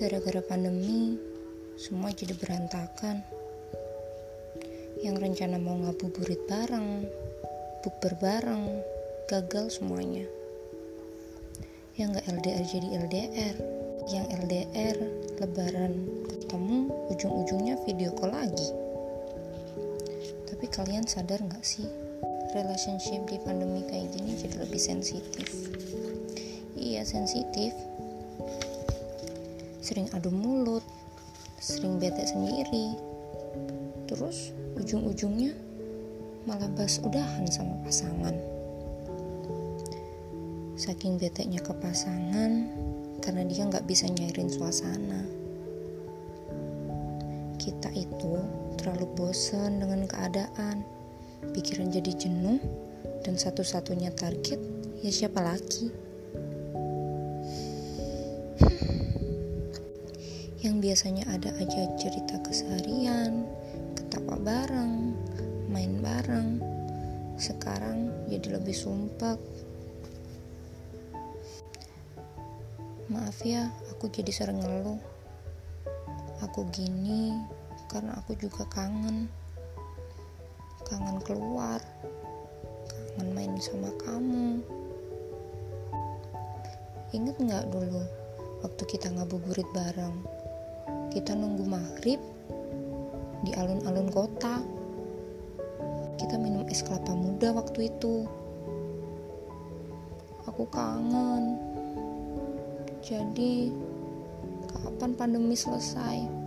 Gara-gara pandemi, semua jadi berantakan. Yang rencana mau ngabuburit bareng, bukber bareng, gagal semuanya. Yang gak LDR jadi LDR, yang LDR lebaran ketemu ujung-ujungnya video call lagi. Tapi kalian sadar gak sih, relationship di pandemi kayak gini jadi lebih sensitif. Iya sensitif, sering adu mulut, sering bete sendiri. Terus ujung-ujungnya malah bahas udahan sama pasangan. Saking beteknya ke pasangan karena dia nggak bisa nyairin suasana. Kita itu terlalu bosan dengan keadaan, pikiran jadi jenuh, dan satu-satunya target ya siapa lagi? Yang biasanya ada aja cerita keseharian, ketawa bareng, main bareng, sekarang jadi lebih sumpah. Maaf ya, aku jadi sering ngeluh. Aku gini karena aku juga kangen. Kangen keluar, kangen main sama kamu. Ingat nggak dulu waktu kita ngabuburit bareng? Kita nunggu maghrib di alun-alun kota. Kita minum es kelapa muda waktu itu. Aku kangen. Jadi, kapan pandemi selesai?